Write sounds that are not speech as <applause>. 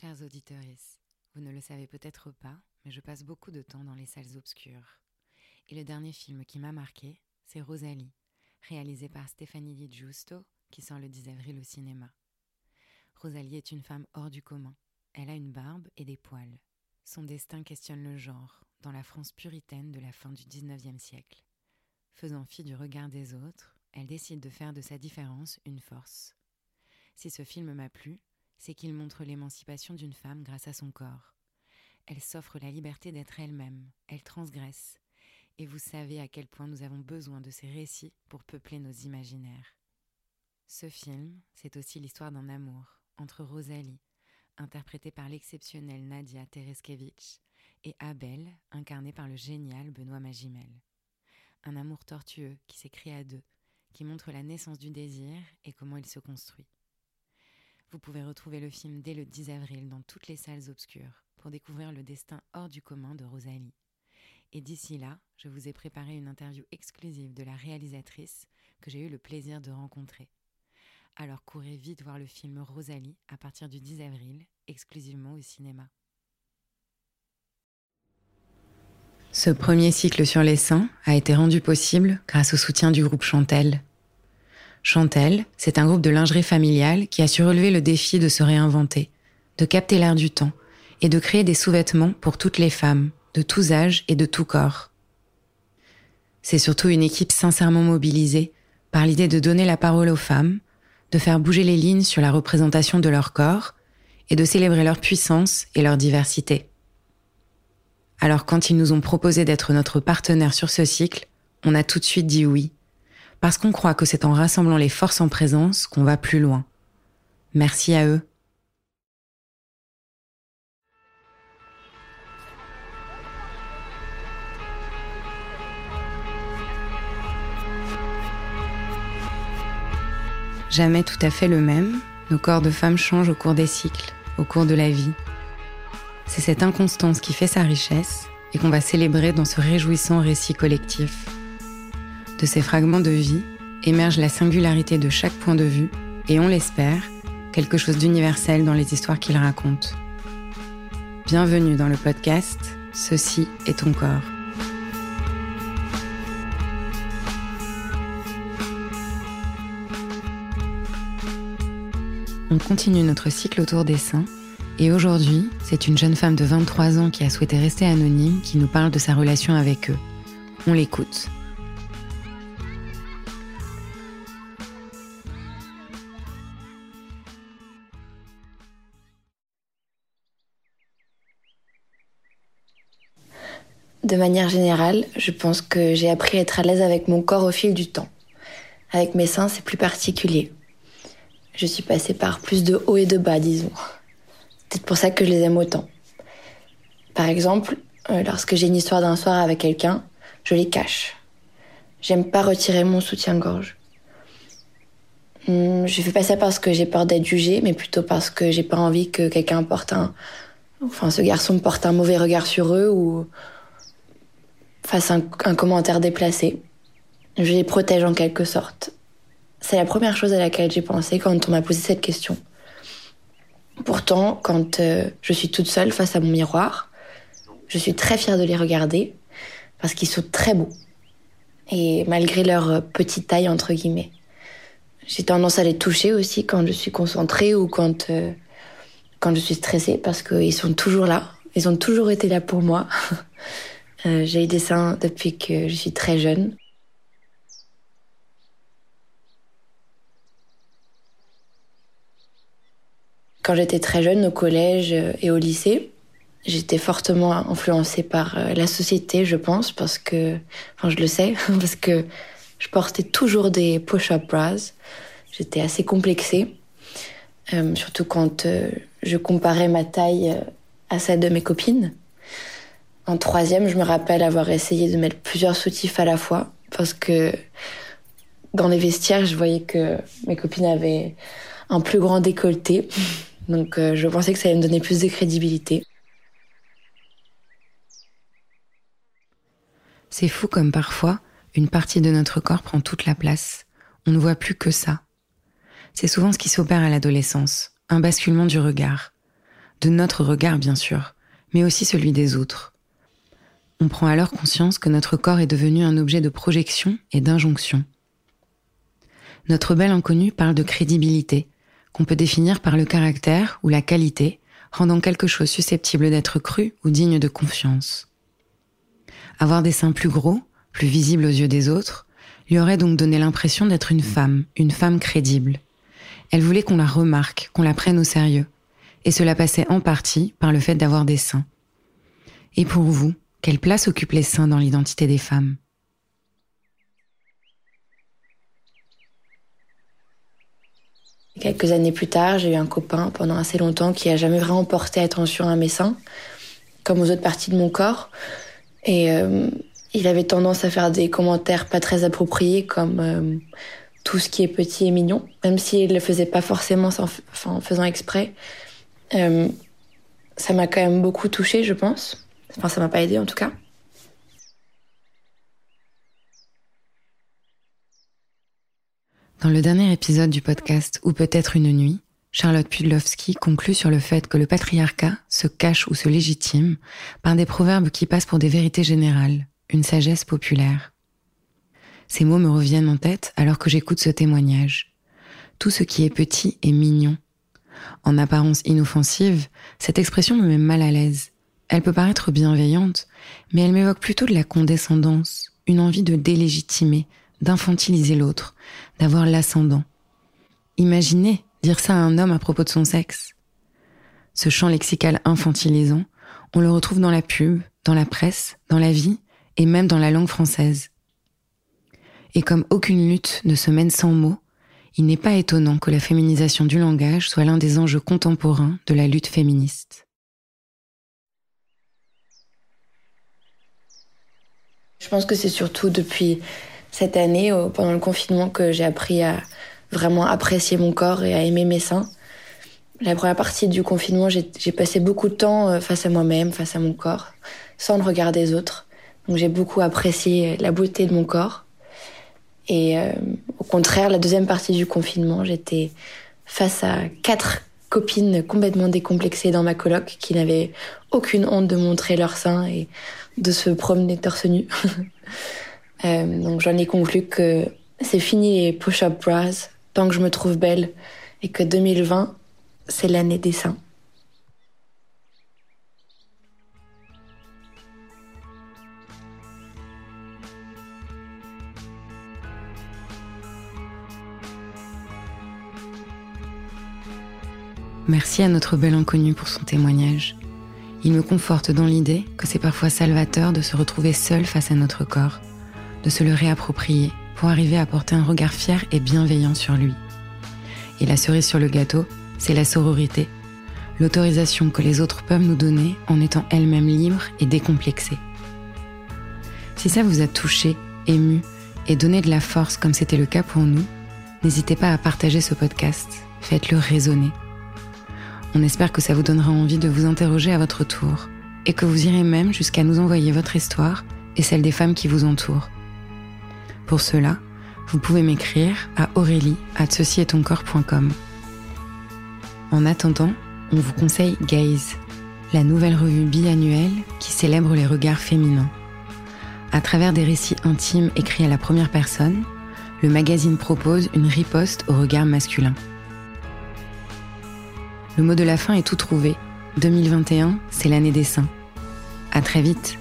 Chers auditeurs, vous ne le savez peut-être pas, mais je passe beaucoup de temps dans les salles obscures. Et le dernier film qui m'a marqué, c'est Rosalie, réalisé par Stéphanie Di Giusto, qui sort le 10 avril au cinéma. Rosalie est une femme hors du commun. Elle a une barbe et des poils. Son destin questionne le genre, dans la France puritaine de la fin du 19e siècle. Faisant fi du regard des autres, elle décide de faire de sa différence une force. Si ce film m'a plu, c'est qu'il montre l'émancipation d'une femme grâce à son corps. Elle s'offre la liberté d'être elle-même, elle transgresse. Et vous savez à quel point nous avons besoin de ces récits pour peupler nos imaginaires. Ce film, c'est aussi l'histoire d'un amour entre Rosalie, interprétée par l'exceptionnelle Nadia Tereskevich, et Abel, incarné par le génial Benoît Magimel. Un amour tortueux qui s'écrit à deux, qui montre la naissance du désir et comment il se construit. Vous pouvez retrouver le film dès le 10 avril dans toutes les salles obscures pour découvrir le destin hors du commun de Rosalie. Et d'ici là, je vous ai préparé une interview exclusive de la réalisatrice que j'ai eu le plaisir de rencontrer. Alors courez vite voir le film Rosalie à partir du 10 avril, exclusivement au cinéma. Ce premier cycle sur les seins a été rendu possible grâce au soutien du groupe Chantel. Chantel, c'est un groupe de lingerie familiale qui a su le défi de se réinventer, de capter l'air du temps et de créer des sous-vêtements pour toutes les femmes, de tous âges et de tout corps. C'est surtout une équipe sincèrement mobilisée par l'idée de donner la parole aux femmes, de faire bouger les lignes sur la représentation de leur corps et de célébrer leur puissance et leur diversité. Alors quand ils nous ont proposé d'être notre partenaire sur ce cycle, on a tout de suite dit oui parce qu'on croit que c'est en rassemblant les forces en présence qu'on va plus loin. Merci à eux. Jamais tout à fait le même, nos corps de femmes changent au cours des cycles, au cours de la vie. C'est cette inconstance qui fait sa richesse et qu'on va célébrer dans ce réjouissant récit collectif. De ces fragments de vie émerge la singularité de chaque point de vue et on l'espère, quelque chose d'universel dans les histoires qu'il raconte. Bienvenue dans le podcast Ceci est ton corps. On continue notre cycle autour des seins et aujourd'hui, c'est une jeune femme de 23 ans qui a souhaité rester anonyme qui nous parle de sa relation avec eux. On l'écoute. De manière générale, je pense que j'ai appris à être à l'aise avec mon corps au fil du temps. Avec mes seins, c'est plus particulier. Je suis passée par plus de hauts et de bas, disons. C'est peut-être pour ça que je les aime autant. Par exemple, euh, lorsque j'ai une histoire d'un soir avec quelqu'un, je les cache. J'aime pas retirer mon soutien-gorge. Hmm, je fais pas ça parce que j'ai peur d'être jugée, mais plutôt parce que j'ai pas envie que quelqu'un porte un, enfin, ce garçon porte un mauvais regard sur eux ou, un, commentaire déplacé. Je les protège en quelque sorte. C'est la première chose à laquelle j'ai pensé quand on m'a posé cette question. Pourtant, quand euh, je suis toute seule face à mon miroir, je suis très fière de les regarder parce qu'ils sont très beaux. Et malgré leur petite taille, entre guillemets. J'ai tendance à les toucher aussi quand je suis concentrée ou quand, euh, quand je suis stressée parce qu'ils sont toujours là. Ils ont toujours été là pour moi. <laughs> Euh, j'ai eu des seins depuis que je suis très jeune. Quand j'étais très jeune au collège et au lycée, j'étais fortement influencée par euh, la société, je pense, parce que, enfin, je le sais, <laughs> parce que je portais toujours des push-up bras. J'étais assez complexée, euh, surtout quand je comparais ma taille à celle de mes copines. En troisième, je me rappelle avoir essayé de mettre plusieurs soutifs à la fois parce que dans les vestiaires, je voyais que mes copines avaient un plus grand décolleté. Donc euh, je pensais que ça allait me donner plus de crédibilité. C'est fou comme parfois, une partie de notre corps prend toute la place. On ne voit plus que ça. C'est souvent ce qui s'opère à l'adolescence, un basculement du regard. de notre regard bien sûr, mais aussi celui des autres. On prend alors conscience que notre corps est devenu un objet de projection et d'injonction. Notre belle inconnue parle de crédibilité, qu'on peut définir par le caractère ou la qualité, rendant quelque chose susceptible d'être cru ou digne de confiance. Avoir des seins plus gros, plus visibles aux yeux des autres, lui aurait donc donné l'impression d'être une femme, une femme crédible. Elle voulait qu'on la remarque, qu'on la prenne au sérieux. Et cela passait en partie par le fait d'avoir des seins. Et pour vous, quelle place occupent les seins dans l'identité des femmes? Quelques années plus tard, j'ai eu un copain pendant assez longtemps qui a jamais vraiment porté attention à mes seins, comme aux autres parties de mon corps. Et euh, il avait tendance à faire des commentaires pas très appropriés, comme euh, tout ce qui est petit et mignon, même s'il le faisait pas forcément en faisant exprès. Euh, ça m'a quand même beaucoup touchée, je pense. Enfin, ça m'a pas aidé en tout cas. Dans le dernier épisode du podcast Ou peut-être une nuit, Charlotte Pudlowski conclut sur le fait que le patriarcat se cache ou se légitime par des proverbes qui passent pour des vérités générales, une sagesse populaire. Ces mots me reviennent en tête alors que j'écoute ce témoignage. Tout ce qui est petit est mignon. En apparence inoffensive, cette expression me met mal à l'aise. Elle peut paraître bienveillante, mais elle m'évoque plutôt de la condescendance, une envie de délégitimer, d'infantiliser l'autre, d'avoir l'ascendant. Imaginez dire ça à un homme à propos de son sexe. Ce champ lexical infantilisant, on le retrouve dans la pub, dans la presse, dans la vie et même dans la langue française. Et comme aucune lutte ne se mène sans mots, il n'est pas étonnant que la féminisation du langage soit l'un des enjeux contemporains de la lutte féministe. Pense que c'est surtout depuis cette année, pendant le confinement, que j'ai appris à vraiment apprécier mon corps et à aimer mes seins. La première partie du confinement, j'ai passé beaucoup de temps euh, face à moi-même, face à mon corps, sans le regard des autres. Donc j'ai beaucoup apprécié la beauté de mon corps. Et euh, au contraire, la deuxième partie du confinement, j'étais face à quatre copines complètement décomplexées dans ma coloc qui n'avaient aucune honte de montrer leurs seins et de se promener torse nu. <laughs> euh, donc j'en ai conclu que c'est fini les push-up bras, tant que je me trouve belle et que 2020, c'est l'année des seins. Merci à notre belle inconnue pour son témoignage. Il me conforte dans l'idée que c'est parfois salvateur de se retrouver seul face à notre corps, de se le réapproprier pour arriver à porter un regard fier et bienveillant sur lui. Et la cerise sur le gâteau, c'est la sororité, l'autorisation que les autres peuvent nous donner en étant elles-mêmes libres et décomplexées. Si ça vous a touché, ému et donné de la force comme c'était le cas pour nous, n'hésitez pas à partager ce podcast, faites-le résonner. On espère que ça vous donnera envie de vous interroger à votre tour et que vous irez même jusqu'à nous envoyer votre histoire et celle des femmes qui vous entourent. Pour cela, vous pouvez m'écrire à aurélie En attendant, on vous conseille Gaze, la nouvelle revue biannuelle qui célèbre les regards féminins. À travers des récits intimes écrits à la première personne, le magazine propose une riposte au regard masculin. Le mot de la fin est tout trouvé. 2021, c'est l'année des seins. À très vite.